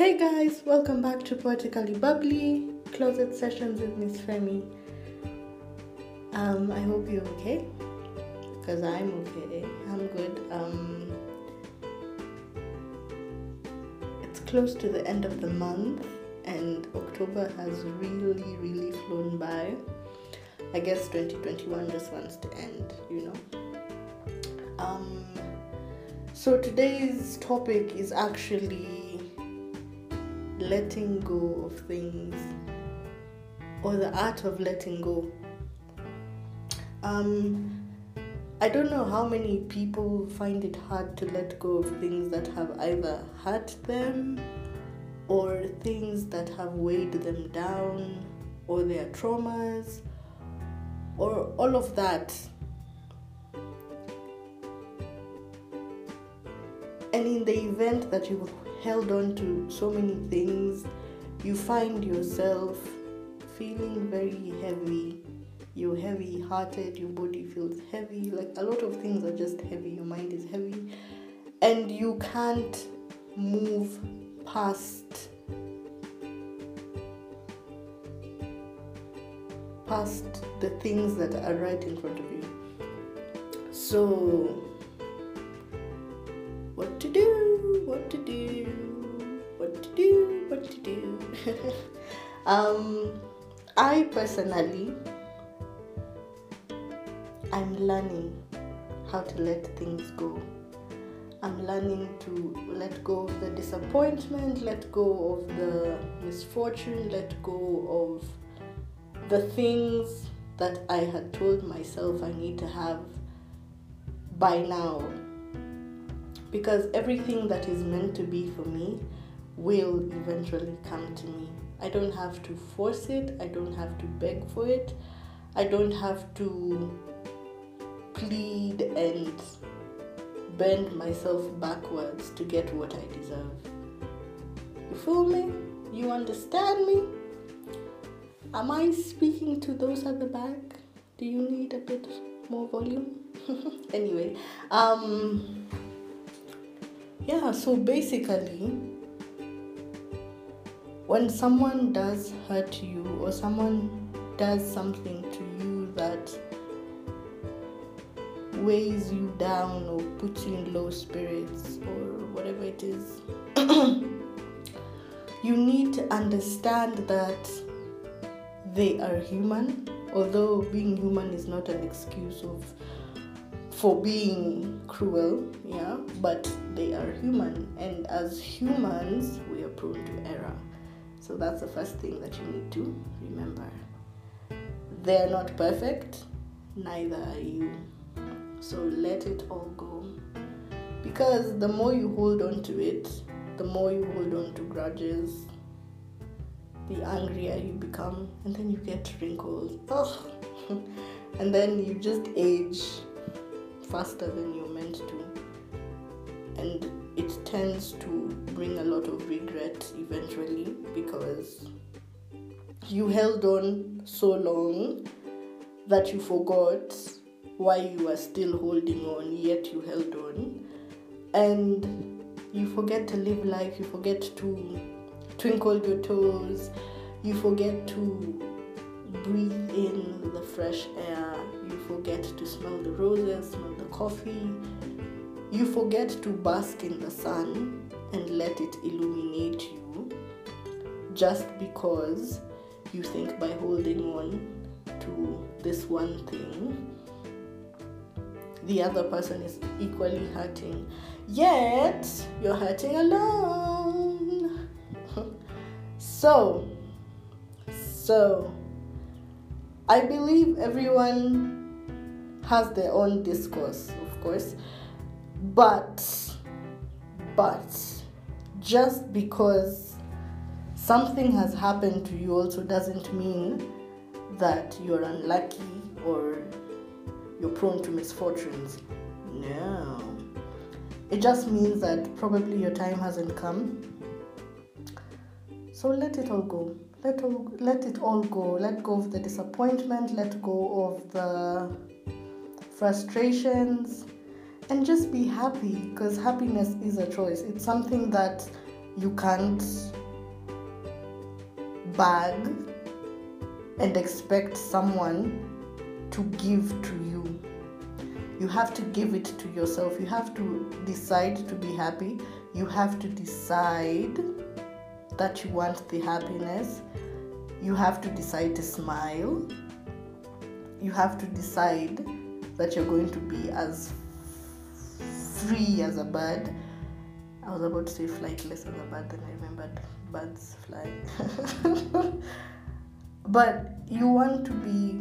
Hey guys, welcome back to Poetically Bubbly Closet Sessions with Miss Femi. Um, I hope you're okay, because I'm okay. I'm good. Um, it's close to the end of the month, and October has really, really flown by. I guess 2021 just wants to end, you know. Um, so today's topic is actually letting go of things or the art of letting go. Um, I don't know how many people find it hard to let go of things that have either hurt them or things that have weighed them down or their traumas or all of that. And in the event that you've held on to so many things, you find yourself feeling very heavy. You're heavy hearted, your body feels heavy. Like a lot of things are just heavy, your mind is heavy, and you can't move past past the things that are right in front of you. So, what to do? What to do? What to do? What to do? um, I personally, I'm learning how to let things go. I'm learning to let go of the disappointment, let go of the misfortune, let go of the things that I had told myself I need to have by now. Because everything that is meant to be for me will eventually come to me. I don't have to force it, I don't have to beg for it, I don't have to plead and bend myself backwards to get what I deserve. You feel me? You understand me? Am I speaking to those at the back? Do you need a bit more volume? anyway, um yeah, so basically when someone does hurt you or someone does something to you that weighs you down or puts you in low spirits or whatever it is, you need to understand that they are human, although being human is not an excuse of for being cruel, yeah, but they are human, and as humans, we are prone to error. So that's the first thing that you need to remember. They're not perfect, neither are you. So let it all go. Because the more you hold on to it, the more you hold on to grudges, the angrier you become, and then you get wrinkles. Ugh. and then you just age faster than to. And it tends to bring a lot of regret eventually because you held on so long that you forgot why you were still holding on, yet you held on. And you forget to live life, you forget to twinkle your toes, you forget to breathe in the fresh air, you forget to smell the roses, smell the coffee, you forget to bask in the sun and let it illuminate you just because you think by holding on to this one thing the other person is equally hurting. Yet you're hurting alone. So so i believe everyone has their own discourse of course but but just because something has happened to you also doesn't mean that you're unlucky or you're prone to misfortunes. No. It just means that probably your time hasn't come. So let it all go. Let, all, let it all go. Let go of the disappointment, let go of the frustrations, and just be happy because happiness is a choice. It's something that you can't bag and expect someone to give to you. You have to give it to yourself. You have to decide to be happy. You have to decide that you want the happiness. You have to decide to smile. You have to decide that you're going to be as free as a bird. I was about to say flightless as a bird, then I remembered birds fly. but you want to be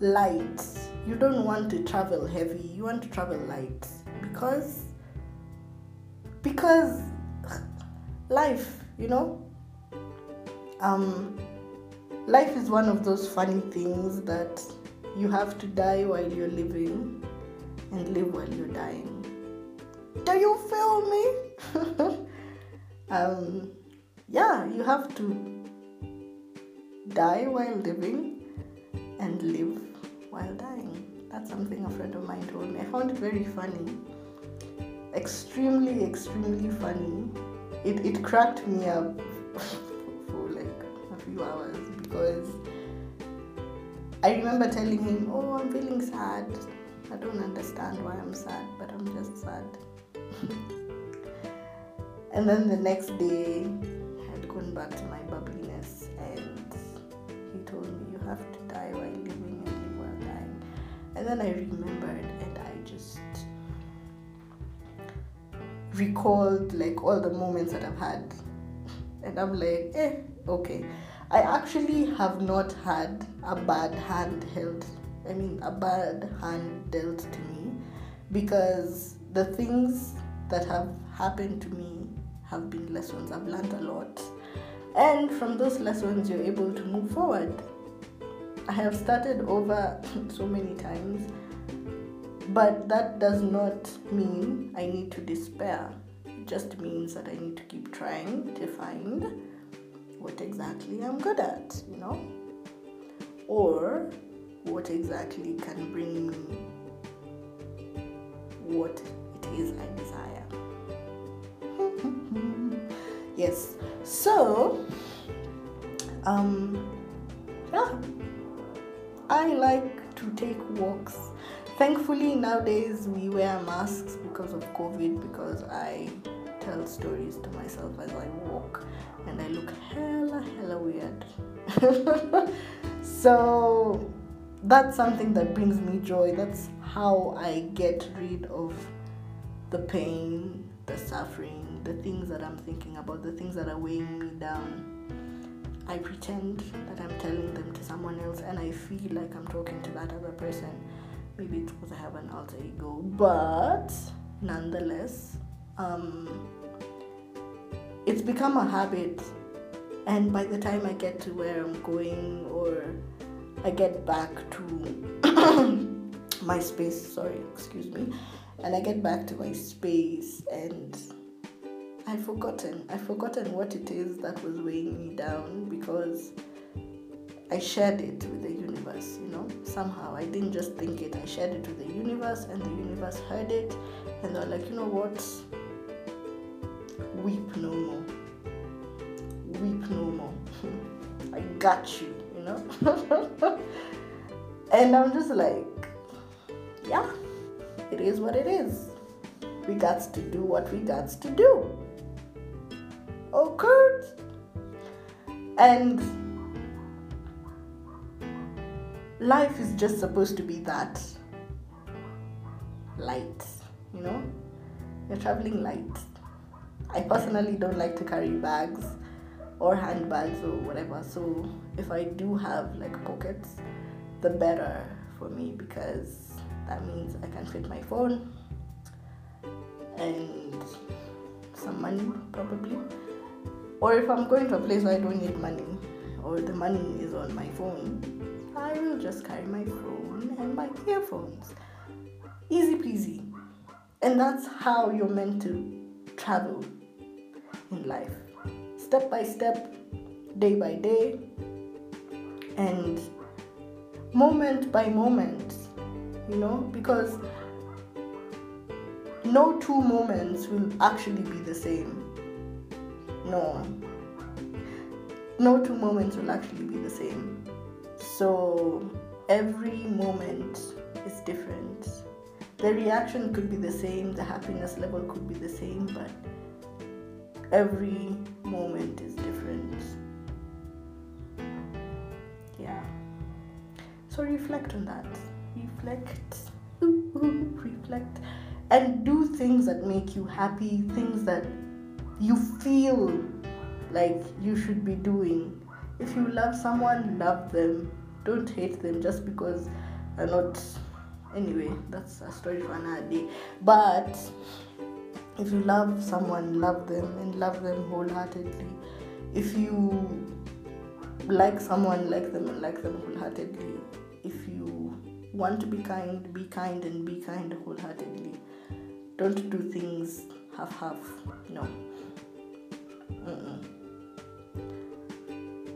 light. You don't want to travel heavy. You want to travel light because because life, you know. Um life is one of those funny things that you have to die while you're living and live while you're dying. Do you feel me? um, yeah, you have to die while living and live while dying. That's something a friend of mine told me. I found it very funny. Extremely, extremely funny. It, it cracked me up for like a few hours because I remember telling him, Oh, I'm feeling sad. I don't understand why I'm sad, but I'm just sad. and then the next day, I had gone back to my bubbliness, and he told me, You have to die while living and live while dying. And then I remembered, and I just recalled like all the moments that I've had. And I'm like, eh, okay. I actually have not had a bad hand held I mean, a bad hand dealt to me because the things that have happened to me have been lessons. I've learned a lot. And from those lessons, you're able to move forward. I have started over so many times, but that does not mean I need to despair. It just means that I need to keep trying to find what exactly I'm good at, you know? Or what exactly can bring me what it is I desire. yes, so um, yeah, I like to take walks. Thankfully, nowadays we wear masks because of COVID, because I tell stories to myself as I walk and I look hella, hella weird. so that's something that brings me joy. That's how I get rid of the pain, the suffering, the things that I'm thinking about, the things that are weighing me down. I pretend that I'm telling them to someone else and I feel like I'm talking to that other person. Maybe it's because I have an alter ego, but nonetheless, um, it's become a habit. And by the time I get to where I'm going or I get back to my space, sorry, excuse me, and I get back to my space and I've forgotten. I've forgotten what it is that was weighing me down because I shared it with the universe, you know. Somehow I didn't just think it, I shared it with the universe, and the universe heard it, and they're like, you know what? Weep no more. Weep no more. I got you you know? and I'm just like, yeah, it is what it is. We got to do what we got to do. Oh, Kurt. And life is just supposed to be that light, you know? You're traveling light. I personally don't like to carry bags or handbags or whatever. So if I do have like pockets, the better for me because that means I can fit my phone and some money probably. Or if I'm going to a place where I don't need money or the money is on my phone, I will just carry my phone and my earphones. Easy peasy. And that's how you're meant to travel in life step by step, day by day, and moment by moment, you know, because no two moments will actually be the same. no. No two moments will actually be the same. So every moment is different. The reaction could be the same, the happiness level could be the same, but every moment is different. Yeah. So reflect on that. Reflect. Reflect. And do things that make you happy, things that you feel like you should be doing. If you love someone, love them. Don't hate them just because they're not. Anyway, that's a story for another day. But if you love someone, love them and love them wholeheartedly. If you like someone, like them and like them wholeheartedly. If you want to be kind, be kind and be kind wholeheartedly. Don't do things half half. No. Mm-mm.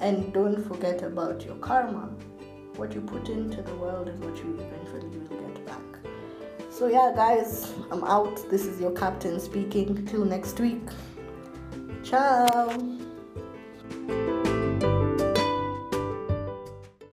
And don't forget about your karma. What you put into the world is what you eventually. So, yeah, guys, I'm out. This is your captain speaking. Till next week. Ciao.